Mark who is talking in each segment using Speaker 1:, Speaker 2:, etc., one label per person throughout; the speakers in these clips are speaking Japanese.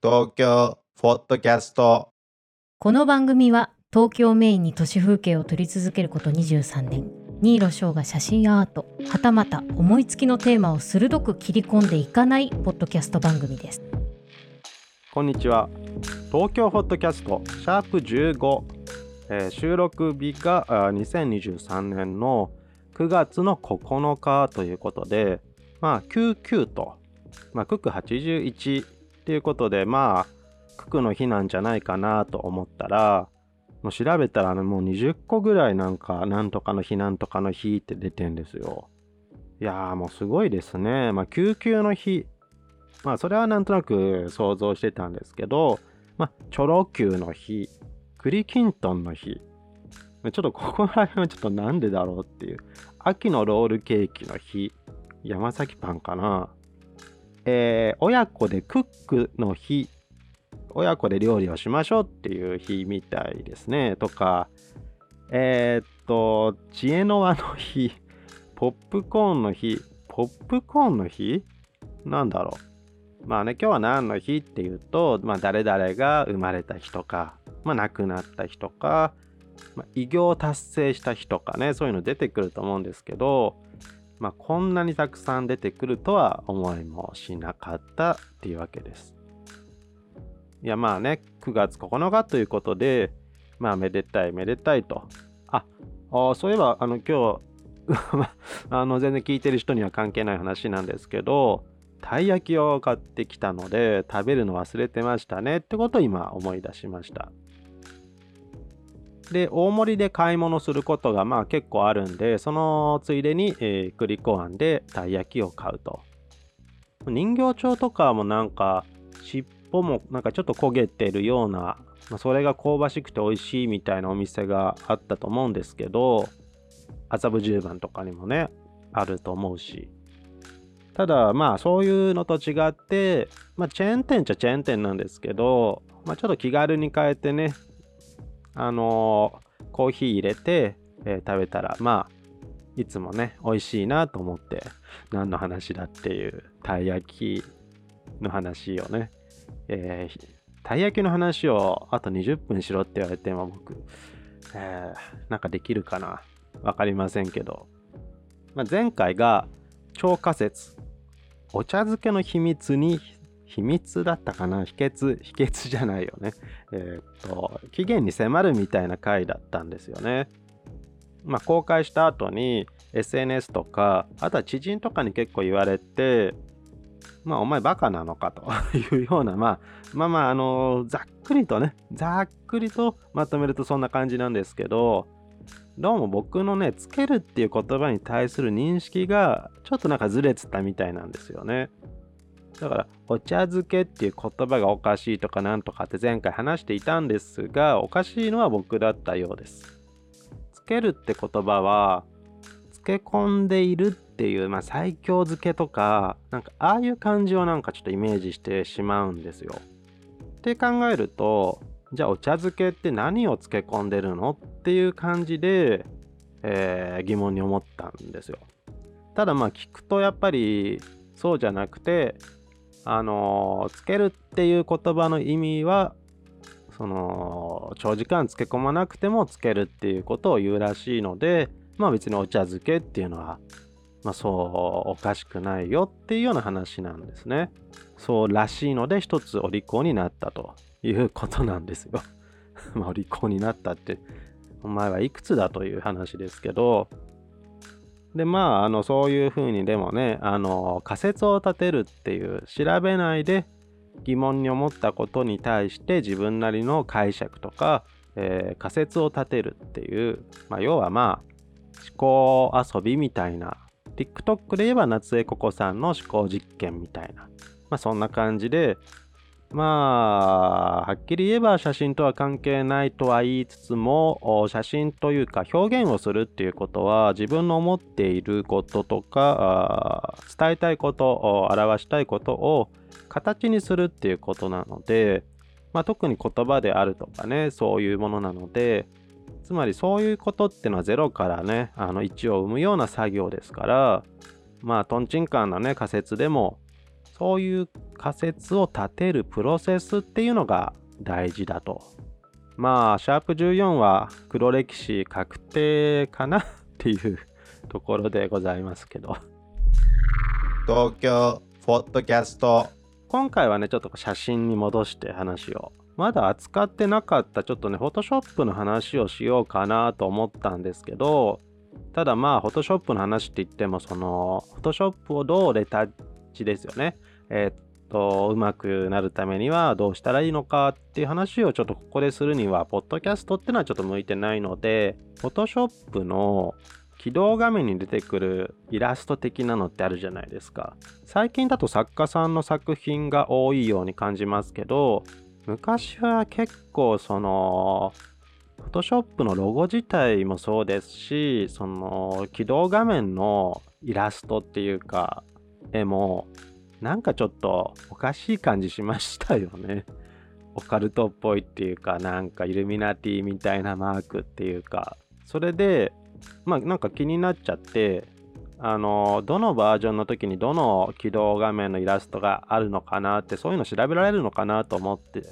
Speaker 1: 東京フォットキャスト。
Speaker 2: この番組は東京メインに都市風景を撮り続けること23年。新納翔が写真アートはたまた思いつきのテーマを鋭く切り込んでいかないポッドキャスト番組です。
Speaker 3: こんにちは。東京フォットキャストシャープ15、えー収録日があー2023年の9月の9日ということでまあ99と、まあ、クク81っていうことでまあククの日なんじゃないかなと思ったらもう調べたらねもう20個ぐらいなんかなんとかの日なんとかの日って出てんですよ。いやーもうすごいですね。まあ99の日。まあそれはなんとなく想像してたんですけどまあチョロ Q の日。栗きんとんの日。ちょっと ここら辺はちょっとなんでだろうっていう。秋のロールケーキの日。山崎パンかな。えー親子でクックの日親子で料理をしましょうっていう日みたいですね。とかえーっと知恵の輪の日ポップコーンの日ポップコーンの日？なんだろう。まあね今日は何の日っていうと、まあ、誰々が生まれた日とか、まあ、亡くなった日とか、まあ、偉業を達成した日とかねそういうの出てくると思うんですけど、まあ、こんなにたくさん出てくるとは思いもしなかったっていうわけです。いやまあね9月9日ということでまあめでたいめでたいと。ああそういえばあの今日 あの全然聞いてる人には関係ない話なんですけどたい焼きを買ってきたので食べるの忘れてましたねってことを今思い出しました。で大盛りで買い物することがまあ結構あるんでそのついでに、えー、栗子庵でたい焼きを買うと。人形町とかもなんか尻尾もなんかちょっと焦げてるような、まあ、それが香ばしくて美味しいみたいなお店があったと思うんですけど麻布十番とかにもねあると思うし。ただまあそういうのと違って、まあ、チェーン店っちゃチェーン店なんですけど、まあ、ちょっと気軽に変えてねあのーコーヒー入れて、えー食べたらまあいつもね美味しいなと思って何の話だっていうたい焼きの話をね、えーたい焼きの話をあと20分しろって言われても僕、えーなんかできるかなわかりませんけど、まあ、前回が超仮説お茶漬けの秘密に秘密だったかな？秘訣？秘訣じゃないよね。えーっと期限に迫るみたいな回だったんですよね。まあ公開した後に SNS とかあとは知人とかに結構言われてまあお前バカなのかと いうようなまあまあまああのざっくりとねざっくりとまとめるとそんな感じなんですけどどうも僕のねつけるっていう言葉に対する認識がちょっとなんかずれてたみたいなんですよね。だからお茶漬けっていう言葉がおかしいとかなんとかって前回話していたんですがおかしいのは僕だったようです。つけるって言葉は漬け込んでいるっていう、まあ、最強漬けとかなんかああいう感じをなんかちょっとイメージしてしまうんですよ。って考えるとじゃあお茶漬けって何を漬け込んでるのっていう感じで、えー疑問に思ったんですよ。ただまあ聞くとやっぱりそうじゃなくてあのつけるっていう言葉の意味はその長時間漬け込まなくてもつけるっていうことを言うらしいのでまあ別にお茶漬けっていうのはまあそうおかしくないよっていうような話なんですね。そうらしいので一つお利口になったということなんですよ。まあお利口になったってお前はいくつだという話ですけどでまああのそういうふうにでもねあの仮説を立てるっていう調べないで疑問に思ったことに対して自分なりの解釈とか、えー仮説を立てるっていう、まあ、要はまあ思考遊びみたいな TikTok で言えば夏江ココさんの思考実験みたいな、まあ、そんな感じでまあはっきり言えば写真とは関係ないとは言いつつも写真というか表現をするっていうことは自分の思っていることとか伝えたいこと表したいことを形にするっていうことなので、まあ、特に言葉であるとかねそういうものなのでつまりそういうことっていうのはゼロからねあの1を生むような作業ですからまあとんちんかんなね仮説でもそういう仮説を立てるプロセスっていうのが大事だと。まあ、シャープ14は黒歴史確定かな？っていうところでございますけど。
Speaker 1: 東京ポッドキャスト
Speaker 3: 今回はね、ちょっと写真に戻して話を。まだ扱ってなかったちょっとね、フォトショップの話をしようかなと思ったんですけど、ただまあ、フォトショップの話って言っても、その、フォトショップをどうレタッチですよね。え、っと、うまくなるためにはどうしたらいいのかっていう話をちょっとここでするには、ポッドキャストってのはちょっと向いてないので、フォトショップの起動画面に出てくるイラスト的なのってあるじゃないですか。最近だと作家さんの作品が多いように感じますけど、昔は結構その、フォトショップのロゴ自体もそうですし、その起動画面のイラストっていうか、絵も、なんかちょっとおかしい感じしましたよね。オカルトっぽいっていうか、なんかイルミナティみたいなマークっていうか、それで、まあなんか気になっちゃってあのどのバージョンの時にどの起動画面のイラストがあるのかなってそういうの調べられるのかなと思って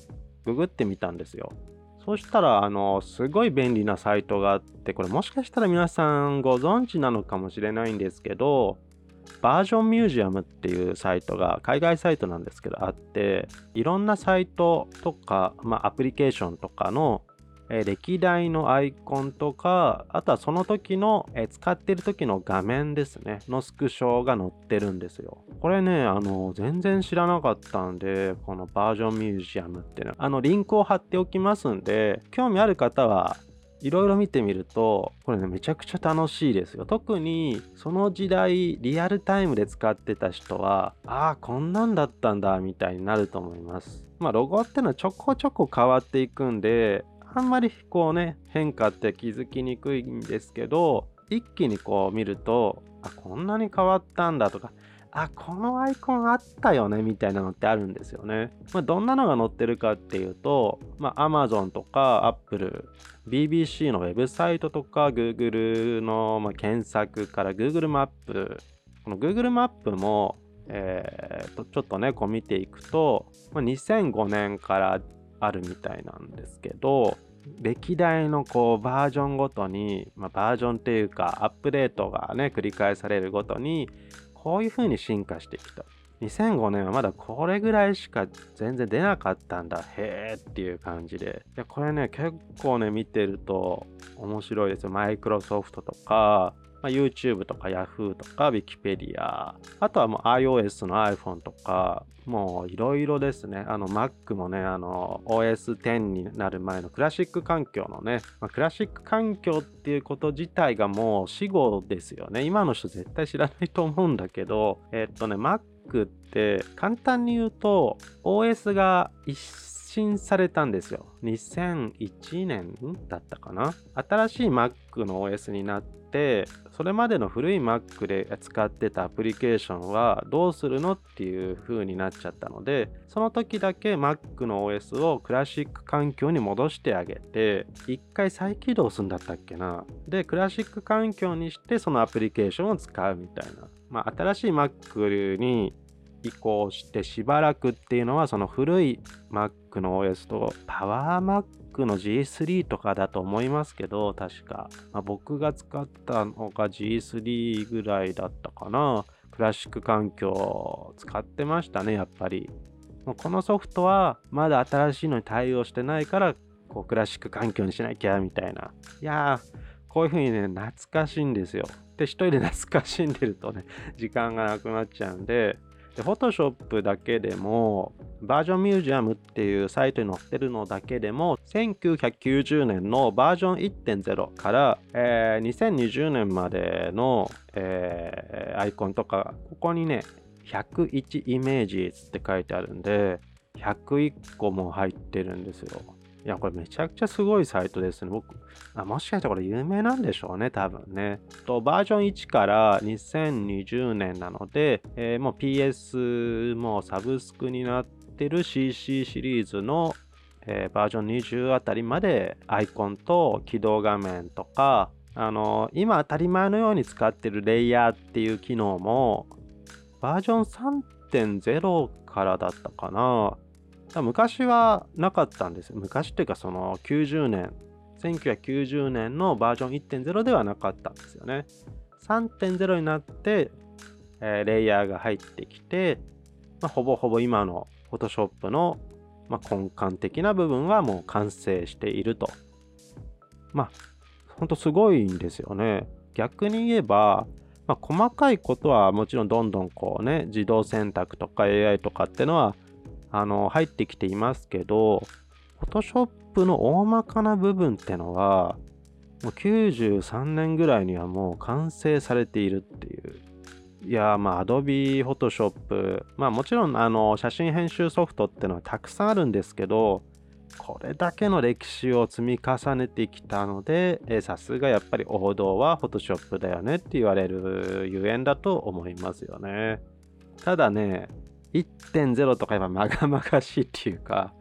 Speaker 3: ググってみたんですよそしたらあのすごい便利なサイトがあってこれもしかしたら皆さんご存知なのかもしれないんですけどバージョンミュージアムっていうサイトが海外サイトなんですけどあっていろんなサイトとか、まあ、アプリケーションとかの歴代のアイコンとか、あとはその時の、使ってる時の画面ですね、のスクショが載ってるんですよ。これね、あの、全然知らなかったんで、このバージョンミュージアムっていうのは、あの、リンクを貼っておきますんで、興味ある方はいろいろ見てみると、これね、めちゃくちゃ楽しいですよ。特に、その時代、リアルタイムで使ってた人は、ああ、こんなんだったんだ、みたいになると思います。まあ、ロゴってのはちょこちょこ変わっていくんで、あんまりこうね変化って気づきにくいんですけど一気にこう見るとあこんなに変わったんだとかあこのアイコンあったよねみたいなのってあるんですよね。まあ、どんなのが載ってるかっていうと、まあ、Amazon とか Apple、BBC のウェブサイトとか Google のま検索から Google マップ、この Google マップも、え、とちょっとね、こう見ていくと、まあ、2005年からあるみたいなんですけど、歴代のこうバージョンごとに、まあ、バージョンっていうかアップデートがね繰り返されるごとにこういう風に進化してきた。2005年はまだこれぐらいしか全然出なかったんだ。へーっていう感じで。いやこれね結構ね見てると面白いですよ。マイクロソフトとかまあ、YouTube とか Yahoo とか Wikipedia、あとはもう iOS の iPhone とか、もういろいろですね。あの Mac もね、あの OS10 になる前のクラシック環境のね、まあ、クラシック環境っていうこと自体がもう死後ですよね。今の人絶対知らないと思うんだけど、えっとね、Mac って簡単に言うと OS が一新されたんですよ。2001年だったかな新しい Mac の OS になって、それまでの古い Mac で使ってたアプリケーションはどうするのっていう風になっちゃったので、その時だけ Mac の OS をクラシック環境に戻してあげて、一回再起動するんだったっけな。で、クラシック環境にしてそのアプリケーションを使うみたいな。まあ、新しい Mac に移行してしばらくっていうのはその古い Mac の OS とパワー Mac の G3 とかだと思いますけど確か、まあ、僕が使ったのが G3 ぐらいだったかな。クラシック環境使ってましたねやっぱり。このソフトはまだ新しいのに対応してないからこうクラシック環境にしなきゃみたいな。いやーこういう風にね懐かしいんですよ。で一人で懐かしんでるとね時間がなくなっちゃうんでで、Photoshop だけでも、バージョンミュージアムっていうサイトに載ってるのだけでも、1990年のバージョン1.0から、えー、2020年までの、えー、アイコンとか、ここにね、101イメージって書いてあるんで、101個も入ってるんですよ。いや、これめちゃくちゃすごいサイトですね。僕、あもしかしたらこれ有名なんでしょうね、多分ね。と、バージョン1から2020年なので、えー、もう PS もサブスクになってる CC シリーズの、えー、バージョン20あたりまでアイコンと起動画面とか、あのー、今当たり前のように使ってるレイヤーっていう機能もバージョン1.0からだったかな。昔はなかったんですよ。昔っていうかその90年、1990年のバージョン1.0ではなかったんですよね。3.0になって、えー、レイヤーが入ってきて、まあ、ほぼほぼ今の Photoshop の、まあ、根幹的な部分はもう完成していると。まあ、ほんとすごいんですよね。逆に言えば、まあ、細かいことはもちろんどんどんこうね、自動選択とか AI とかってのはあの入ってきていますけど、Photoshop の大まかな部分ってのは、もう93年ぐらいにはもう完成されているっていう。いやまあ Adobe Photoshop、まあもちろんあの写真編集ソフトってのはたくさんあるんですけど、これだけの歴史を積み重ねてきたので、さすがやっぱり王道は Photoshop だよねって言われるゆえんだと思いますよね。ただね、1.0とか今まがまがしいっていうか、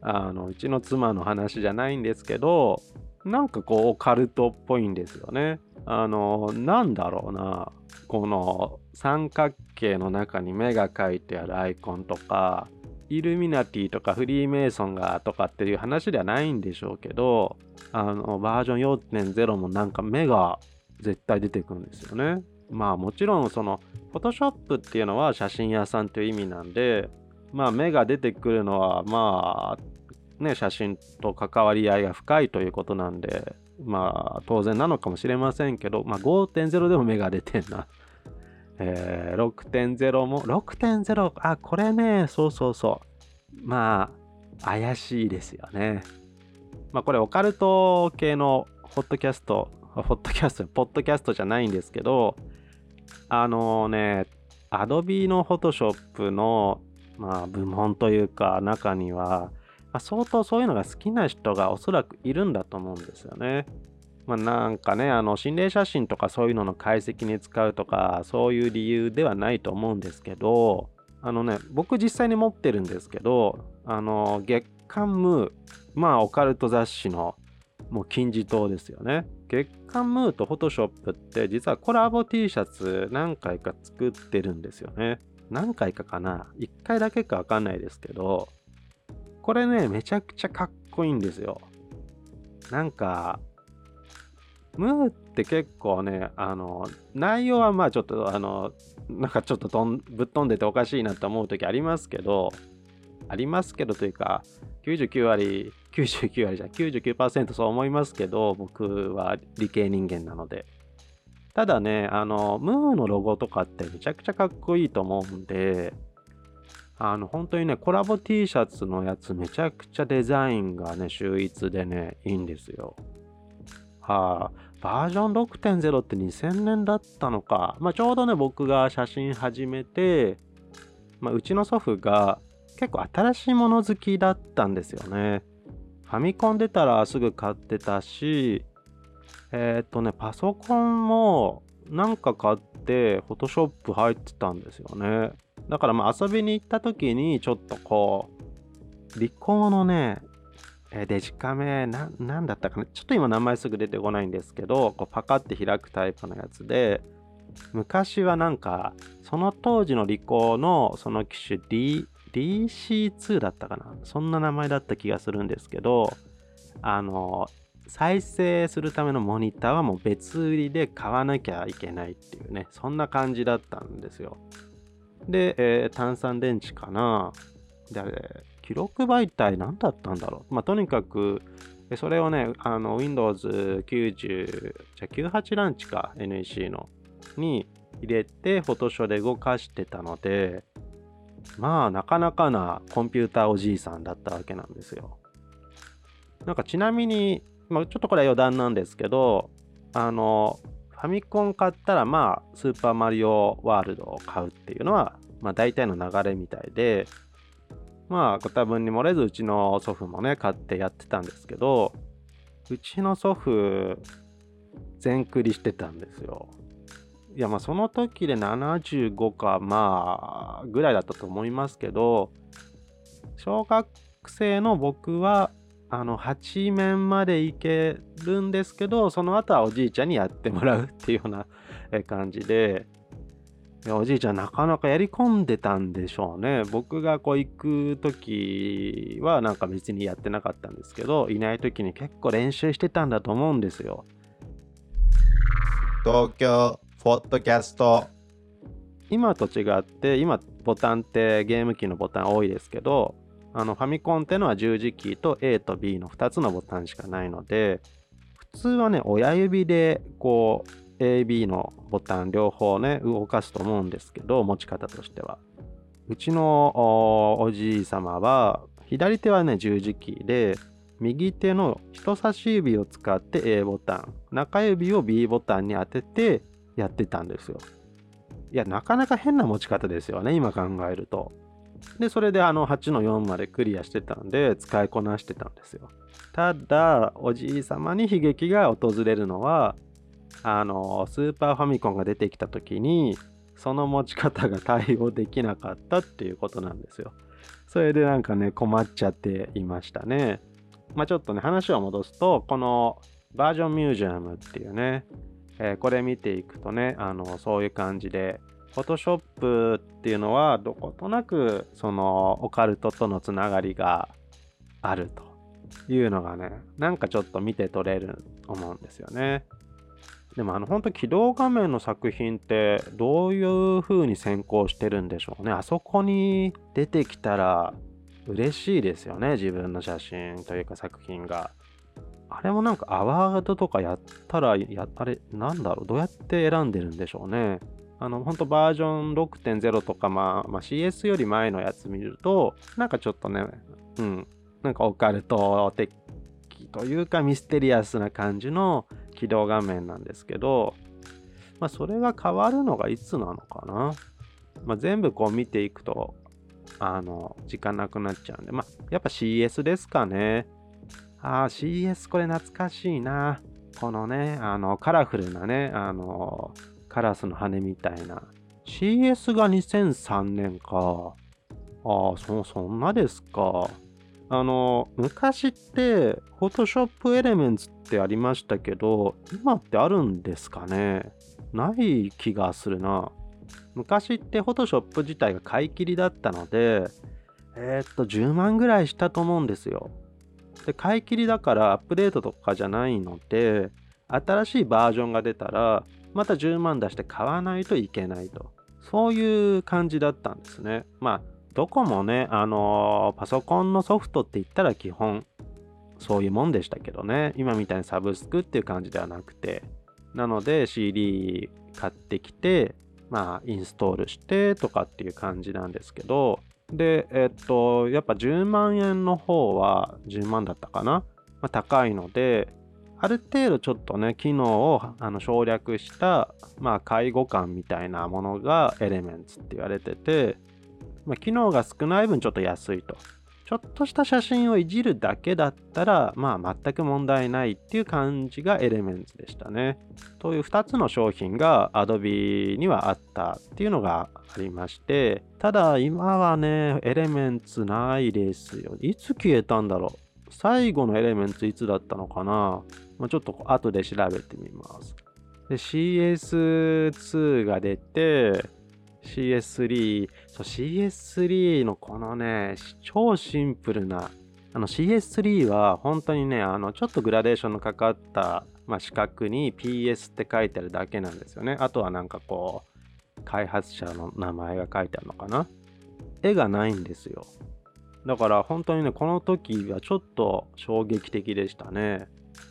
Speaker 3: あのうちの妻の話じゃないんですけど、なんかこうオカルトっぽいんですよね。あの、なんだろうな、この三角形の中に目が描いてあるアイコンとか、イルミナティとかフリーメイソンがとかっていう話ではないんでしょうけど、あの、バージョン4.0もなんか目が絶対出てくるんですよね。まあもちろんその、Photoshop っていうのは写真屋さんという意味なんで、まあ目が出てくるのはまあね、写真と関わり合いが深いということなんで、まあ当然なのかもしれませんけど、まあ5.0でも目が出てんな。えー、6.0も、6.0、あ、これね、そうそうそう。まあ、怪しいですよね。まあ、これ、オカルト系のポッドキャスト、ポッドキャスト、ポッドキャストじゃないんですけど、あのね、Adobe の Photoshop の、まあ、部門というか、中には、まあ、相当そういうのが好きな人がおそらくいるんだと思うんですよね。まあ、なんかね、あの心霊写真とかそういうのの解析に使うとか、そういう理由ではないと思うんですけど、あのね、僕実際に持ってるんですけど、あの、月刊ムー、まあ、オカルト雑誌のもう金字塔ですよね。月刊ムーとフォトショップって実はコラボ T シャツ何回か作ってるんですよね。何回かかな ?1 回だけかわかんないですけど、これね、めちゃくちゃかっこいいんですよ。なんか、ムーって結構ね、あの、内容はまあちょっと、あの、なんかちょっとぶっ飛んでておかしいなと思う時ありますけど、ありますけどというか、99割、99割じゃ99%そう思いますけど、僕は理系人間なので。ただね、あの、ムーのロゴとかってめちゃくちゃかっこいいと思うんで、あの、本当にね、コラボ T シャツのやつめちゃくちゃデザインがね、秀逸でね、いいんですよ。はあ、バージョン6.0って2000年だったのか。まあ、ちょうどね、僕が写真始めて、まあ、うちの祖父が結構新しいもの好きだったんですよね。ファミコン出たらすぐ買ってたし、えっ、とね、パソコンもなんか買って、フォトショップ入ってたんですよね。だからまあ遊びに行った時にちょっとこう、リコーのね、デジカメな、なんだったかなちょっと今名前すぐ出てこないんですけど、こうパカって開くタイプのやつで、昔はなんか、その当時のリコーのその機種 D、DC2 だったかな？そんな名前だった気がするんですけど、あの、再生するためのモニターはもう別売りで買わなきゃいけないっていうね、そんな感じだったんですよ。で、えー、炭酸電池かな？で、あれ、記録媒体何だったんだろう？まあ、とにかく、それをね、あの Windows 90、じゃ98ランチか、NEC の、に入れて、フォトショーで動かしてたので、まあ、なかなかなコンピューターおじいさんだったわけなんですよ。なんかちなみに、まあ、ちょっとこれは余談なんですけど、あの、ファミコン買ったら、まあ、スーパーマリオワールドを買うっていうのは、まあ、大体の流れみたいで、まあ、ご多分に漏れず、うちの祖父もね、買ってやってたんですけど、うちの祖父、全クリしてたんですよ。いや、まあ、その時で75か、まあ、ぐらいだったと思いますけど、小学生の僕は、あの、8面までいけるんですけど、その後はおじいちゃんにやってもらうっていうような感じで、いやおじいちゃんなかなかやり込んでたんでしょうね。僕がこう行く時はなんか別にやってなかったんですけど、いない時に結構練習してたんだと思うんですよ。
Speaker 1: 東京ポッドキャスト
Speaker 3: 今と違って、今ボタンってゲーム機のボタン多いですけど、あのファミコンってのは十字キーと A と B の2つのボタンしかないので、普通はね、親指でこう AB のボタン両方ね、動かすと思うんですけど、持ち方としては。うちのおおじい様は、左手はね、十字キーで、右手の人差し指を使って A ボタン、中指を B ボタンに当ててやってたんですよ。いや、なかなか変な持ち方ですよね、今考えると。で、それであの8の4までクリアしてたんで、使いこなしてたんですよ。ただ、おじい様に悲劇が訪れるのは、あの、スーパーファミコンが出てきた時に、その持ち方が対応できなかったっていうことなんですよ。それでなんかね、困っちゃっていましたね。まあちょっとね、話を戻すと、このバージョンミュージアムっていうね、えーこれ見ていくとね、あの、そういう感じで、Photoshop っていうのはどことなくそのオカルトとのつながりがあるというのがね、なんかちょっと見て取れると思うんですよね。でもあの本当起動画面の作品ってどういう風に先行してるんでしょうね。あそこに出てきたら嬉しいですよね。自分の写真というか作品が。あれもなんかアワードとかやったら、やあれなんだろうどうやって選んでるんでしょうね。あの本当バージョン6.0とか、まあ、まあ CS より前のやつ見るとなんかちょっとね、うん、なんかオカルト的というかミステリアスな感じの起動画面なんですけど、まあ、それが変わるのがいつなのかな、まあ、全部こう見ていくとあの時間なくなっちゃうんで、まあ、やっぱ CS ですかねああ CS これ懐かしいな。このねあのカラフルなねあのカラスの羽みたいな。CS が2003年か。ああそそんなですか。あの昔って Photoshop Elements ってありましたけど今ってあるんですかね。ない気がするな。昔って Photoshop 自体が買い切りだったのでえーっと10万ぐらいしたと思うんですよ。で買い切りだからアップデートとかじゃないので新しいバージョンが出たらまた10万出して買わないといけないと。そういう感じだったんですね。まあどこもね、あのーパソコンのソフトって言ったら基本そういうもんでしたけどね、今みたいにサブスクっていう感じではなくて、なので CD 買ってきて、まあインストールしてとかっていう感じなんですけど、で、えっと、やっぱ10万円の方は10万だったかな、まあ、高いので、ある程度ちょっとね、機能をあの省略した、まあ、介護感みたいなものがエレメンツって言われてて、まあ、機能が少ない分ちょっと安いと。ちょっとした写真をいじるだけだったら、まあ全く問題ないっていう感じがエレメンツでしたね。という2つの商品が Adobe にはあったっていうのがありまして、ただ今はね、エレメンツないですよ。いつ消えたんだろう最後のエレメンツいつだったのかな、まあ、ちょっと後で調べてみます。で CS2 が出て、CS3、そう CS3 のこのね、超シンプルな、あの CS3 は本当にね、あのちょっとグラデーションのかかった、まあ、四角に PS って書いてあるだけなんですよね。あとはなんかこう、開発者の名前が書いてあるのかな。絵がないんですよ。だから本当にね、この時はちょっと衝撃的でしたね。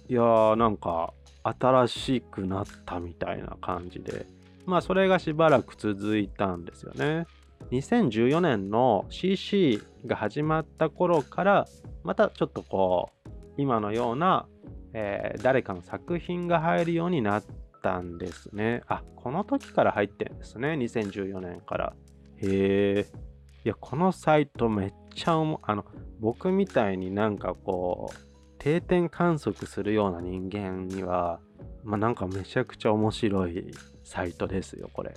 Speaker 3: いやー、なんか新しくなったみたいな感じで。まあそれがしばらく続いたんですよね。2014年の CC が始まった頃からまたちょっとこう今のような、えー誰かの作品が入るようになったんですね。あこの時から入ってんですね。2014年から。へえ。いやこのサイトめっちゃおもあの僕みたいになんかこう定点観測するような人間にはまあなんかめちゃくちゃ面白いサイトですよ、これ。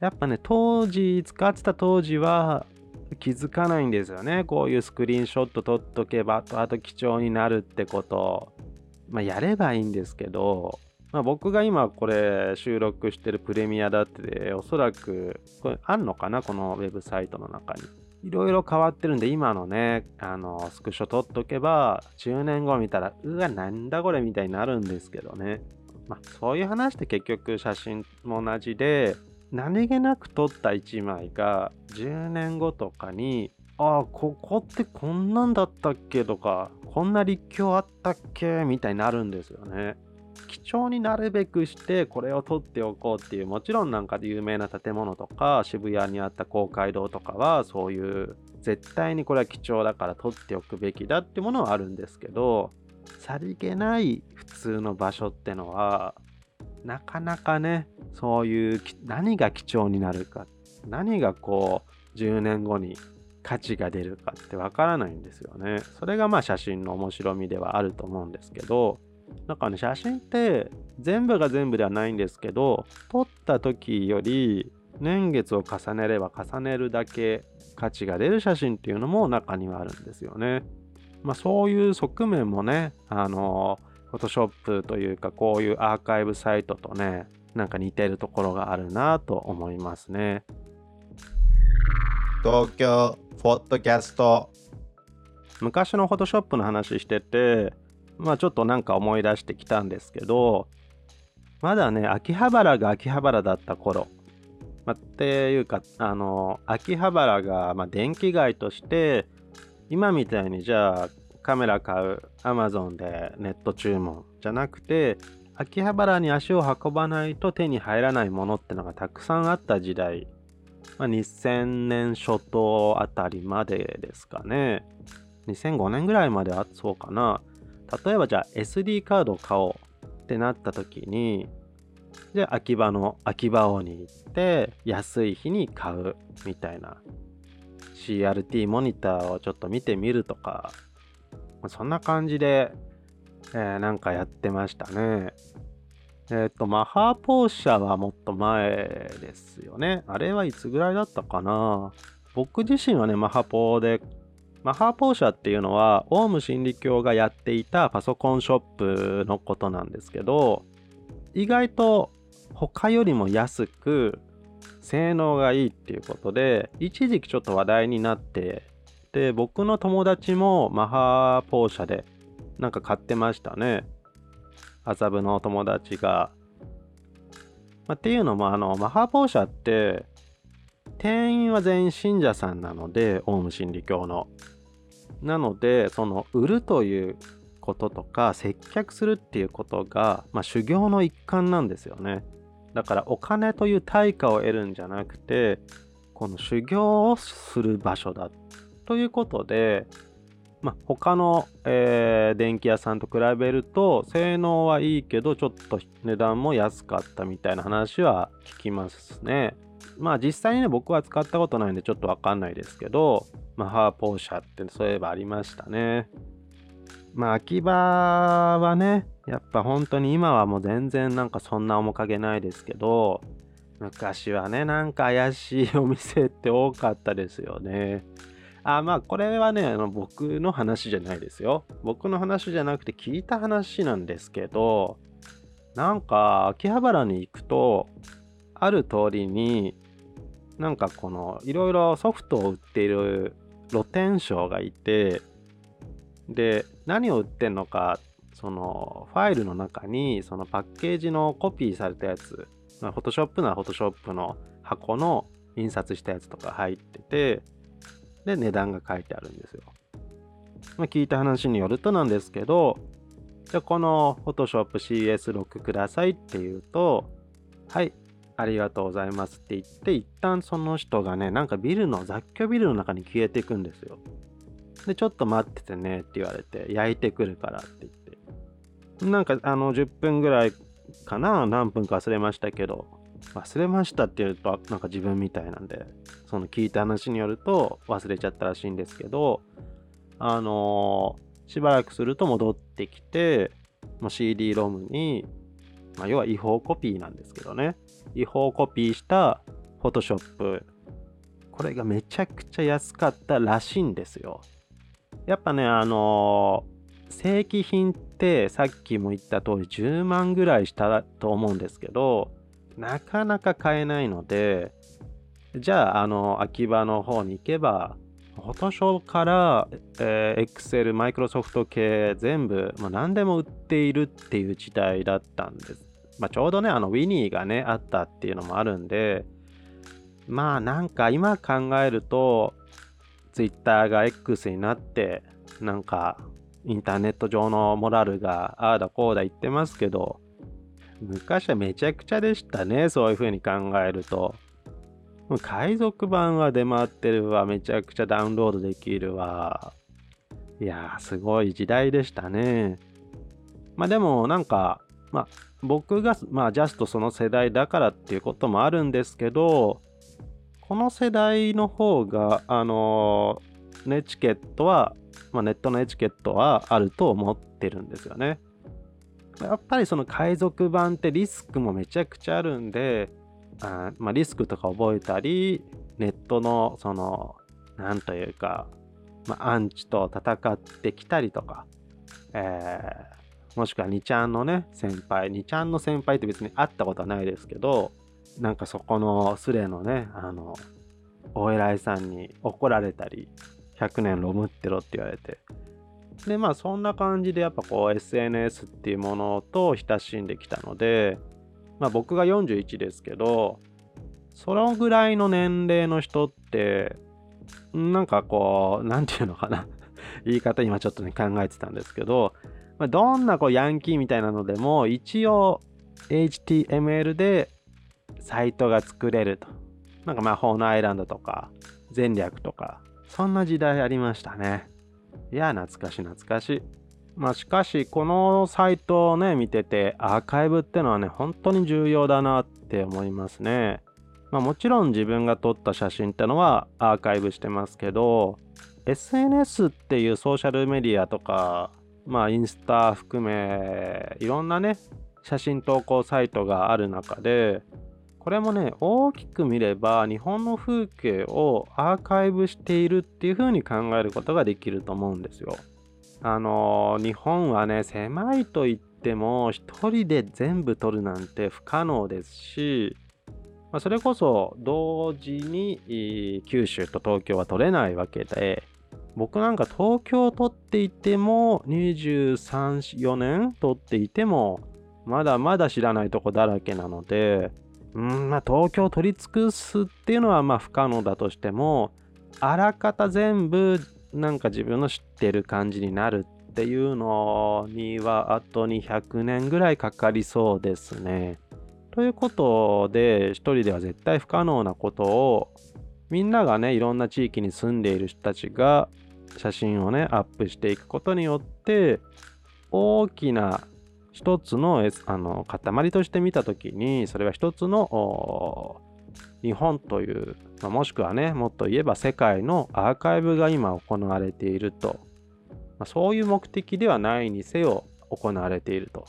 Speaker 3: やっぱね、当時、使ってた当時は気づかないんですよね。こういうスクリーンショット撮っとけば、あと貴重になるってこと。まあ、やればいいんですけど、まあ、僕が今これ収録してるプレミアだっておそらくこれあんのかなこのウェブサイトの中に。いろいろ変わってるんで今のねあのスクショ撮っとけば10年後見たらうわなんだこれみたいになるんですけどね。まあそういう話って結局写真も同じで何気なく撮った1枚が10年後とかにああここってこんなんだったっけとかこんな立教あったっけ？みたいになるんですよね。貴重になるべくしてこれを取っておこうっていうもちろんなんか有名な建物とか渋谷にあった公会堂とかはそういう絶対にこれは貴重だから取っておくべきだってものはあるんですけどさりげない普通の場所ってのはなかなかねそういう何が貴重になるか何がこう10年後に価値が出るかってわからないんですよね。それがまあ写真の面白みではあると思うんですけどなんかね、写真って全部が全部ではないんですけど、撮った時より年月を重ねれば重ねるだけ価値が出る写真っていうのも中にはあるんですよね。まあそういう側面もね、あの、フォトショップというかこういうアーカイブサイトとね、なんか似てるところがあるなと思いますね。
Speaker 1: 東京フォトキャスト
Speaker 3: 昔のフォトショップの話しててまあちょっとなんか思い出してきたんですけど、まだね、秋葉原が秋葉原だった頃、まあ、っていうか、あの、秋葉原が、まあ、電気街として、今みたいにじゃあカメラ買う Amazon でネット注文じゃなくて、秋葉原に足を運ばないと手に入らないものってのがたくさんあった時代、まあ、2000年初頭あたりまでですかね。2005年ぐらいまであそうかな。例えばじゃあ SD カードを買おうってなった時にじゃあ秋葉の秋葉王に行って安い日に買うみたいな CRT モニターをちょっと見てみるとかそんな感じで、えー、なんかやってましたね。えっ、ー、とマハーポーシャはもっと前ですよね。あれはいつぐらいだったかな。僕自身はねマハポーでマハーポーシャっていうのは、オウム真理教がやっていたパソコンショップのことなんですけど、意外と他よりも安く、性能がいいっていうことで、一時期ちょっと話題になって、で、僕の友達もマハーポーシャでなんか買ってましたね。麻布の友達が。ま、っていうのも、あの、マハーポーシャって、店員は全員信者さんなので、オウム真理教の。なので、その売るということとか、接客するっていうことが、まあ、修行の一環なんですよね。だからお金という対価を得るんじゃなくて、この修行をする場所だということで、まあ、他の、えー、電気屋さんと比べると性能はいいけどちょっと値段も安かったみたいな話は聞きますね。まあ実際にね、僕は使ったことないんでちょっとわかんないですけど、まあ、ハーポーシャってそういえばありましたね。まあ秋葉はね、やっぱ本当に今はもう全然なんかそんな面影ないですけど、昔はね、なんか怪しいお店って多かったですよね。あ、まあこれはね、あの僕の話じゃないですよ。僕の話じゃなくて聞いた話なんですけど、なんか秋葉原に行くと、ある通りになんかこのいろいろソフトを売っている露天商がいてで何を売ってんのかそのファイルの中にそのパッケージのコピーされたやつフォトショップならフォトショップの箱の印刷したやつとか入っててで値段が書いてあるんですよ、まあ、聞いた話によるとなんですけどじゃあこの Photoshop CS6 くださいって言うとはいありがとうございますって言って、一旦その人がね、なんかビルの、雑居ビルの中に消えていくんですよ。で、ちょっと待っててねって言われて、焼いてくるからって言って。なんか、あの、10分ぐらいかな、何分か忘れましたけど、忘れましたって言うと、なんか自分みたいなんで、その聞いた話によると忘れちゃったらしいんですけど、あのー、しばらくすると戻ってきて、CD ロムに、まあ、要は違法コピーなんですけどね。違法コピーした Photoshop。これがめちゃくちゃ安かったらしいんですよ。やっぱね、あのー、正規品ってさっきも言った通り10万ぐらいしたと思うんですけどなかなか買えないのでじゃああの秋葉の方に行けばフォトショーから、えー、Excel、マイクロソフト系全部、まあ、何でも売っているっていう時代だったんです。まあ、ちょうどね、あの Winnie がね、あったっていうのもあるんで、まあなんか今考えると、Twitter が X になって、なんかインターネット上のモラルがああだこうだ言ってますけど、昔はめちゃくちゃでしたね、そういう風に考えると。海賊版は出回ってるわ、めちゃくちゃダウンロードできるわ。いやー、すごい時代でしたね。まあでもなんか、まあ僕が、まあジャストその世代だからっていうこともあるんですけど、この世代の方が、あのー、ネチケットは、まあ、ネットのエチケットはあると思ってるんですよね。やっぱりその海賊版ってリスクもめちゃくちゃあるんで、あまあ、リスクとか覚えたり、ネットのその、なんというか、まあ、アンチと戦ってきたりとか、えー、もしくは2ちゃんのね、先輩、2ちゃんの先輩って別に会ったことはないですけど、なんかそこのスレのね、あの、お偉いさんに怒られたり、100年ロムってろって言われて、でまあそんな感じでやっぱこう SNS っていうものと親しんできたのでまあ僕が41ですけど、そのぐらいの年齢の人って、なんかこう、なんていうのかな 言い方今ちょっとね考えてたんですけど、まあ、どんなこうヤンキーみたいなのでも一応 HTML でサイトが作れると。なんか魔法のアイランドとか前略とか、そんな時代ありましたね。いや、懐かしい懐かしい。まあしかしこのサイトをね見ててアーカイブってのはね本当に重要だなって思いますね。まあもちろん自分が撮った写真ってのはアーカイブしてますけど SNS っていうソーシャルメディアとかまあインスタ含めいろんなね写真投稿サイトがある中でこれもね大きく見れば日本の風景をアーカイブしているっていう風に考えることができると思うんですよ。あの日本はね狭いと言っても一人で全部取るなんて不可能ですし、まあ、それこそ同時に九州と東京は取れないわけで僕なんか東京を取っていても234年取っていてもまだまだ知らないとこだらけなのでうんまあ東京を取り尽くすっていうのはまあ不可能だとしてもあらかた全部なんか自分の知ってる感じになるっていうのにはあと200年ぐらいかかりそうですね。ということで一人では絶対不可能なことをみんながねいろんな地域に住んでいる人たちが写真をねアップしていくことによって大きな一つのあの塊として見た時にそれは一つの日本という、まあ、もしくはねもっと言えば世界のアーカイブが今行われていると、まあ、そういう目的ではないにせよ行われていると。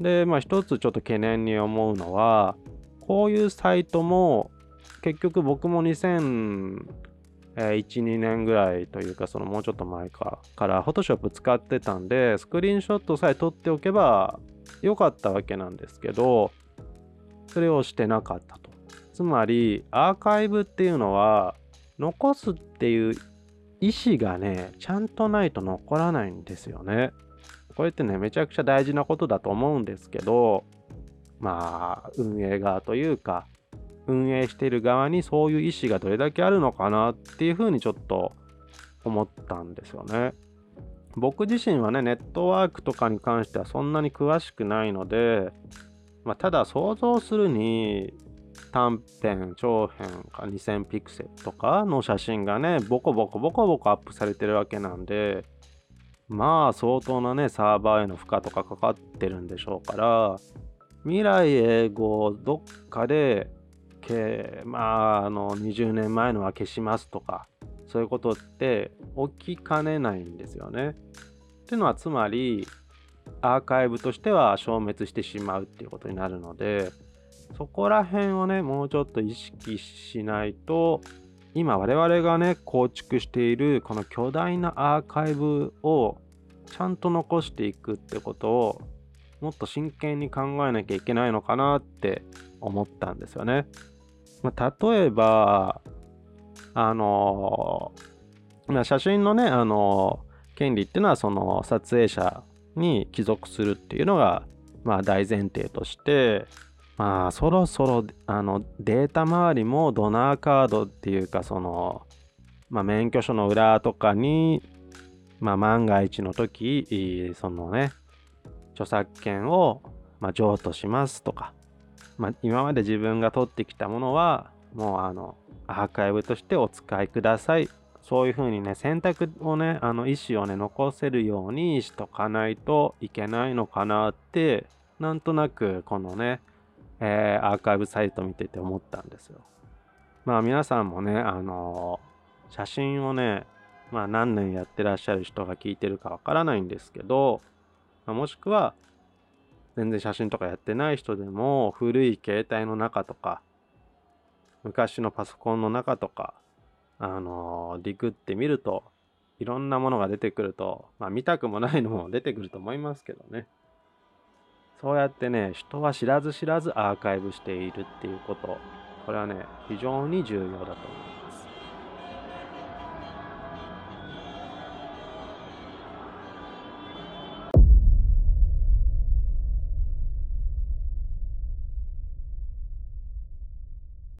Speaker 3: でまあ一つちょっと懸念に思うのはこういうサイトも結局僕も2001、2年ぐらいというかそのもうちょっと前かから Photoshop 使ってたんでスクリーンショットさえ撮っておけばよかったわけなんですけどそれをしてなかったとつまりアーカイブっていうのは残すっていう意思がねちゃんとないと残らないんですよね。これってねめちゃくちゃ大事なことだと思うんですけどまあ運営側というか運営している側にそういう意思がどれだけあるのかなっていうふうにちょっと思ったんですよね。僕自身はねネットワークとかに関してはそんなに詳しくないので、まあ、ただ想像するに短編、長編か2000ピクセルとかの写真がね、ボコボコボコボコアップされてるわけなんで、まあ相当なね、サーバーへの負荷とかかかってるんでしょうから、未来永劫どっかで、けまあ、あの20年前のは消しますとか、そういうことって起きかねないんですよね。っていうのはつまり、アーカイブとしては消滅してしまうっていうことになるので、そこら辺をね、もうちょっと意識しないと、今我々がね、構築しているこの巨大なアーカイブをちゃんと残していくってことをもっと真剣に考えなきゃいけないのかなって思ったんですよね。まあ、例えばあのまあ、写真のねあの権利っていうのはその撮影者に帰属するっていうのがまあ大前提としてまあそろそろあのデータ周りもドナーカードっていうかそのまあ免許証の裏とかにまあ万が一の時そのね著作権をまあ譲渡しますとかまあ今まで自分が取ってきたものはもうあのアーカイブとしてお使いくださいそういうふうにね、選択をね、あの意思をね、残せるようにしとかないといけないのかなって、なんとなくこのね、えー、アーカイブサイト見てて思ったんですよ。まあ皆さんもね、あのー、写真をね、まあ何年やってらっしゃる人が聞いてるかわからないんですけど、まあ、もしくは全然写真とかやってない人でも古い携帯の中とか昔のパソコンの中とかあのディグってみるといろんなものが出てくると、まあ見たくもないのも 出てくると思いますけどね。そうやってね、人は知らず知らずアーカイブしているっていうこと、これはね、非常に重要だと思います。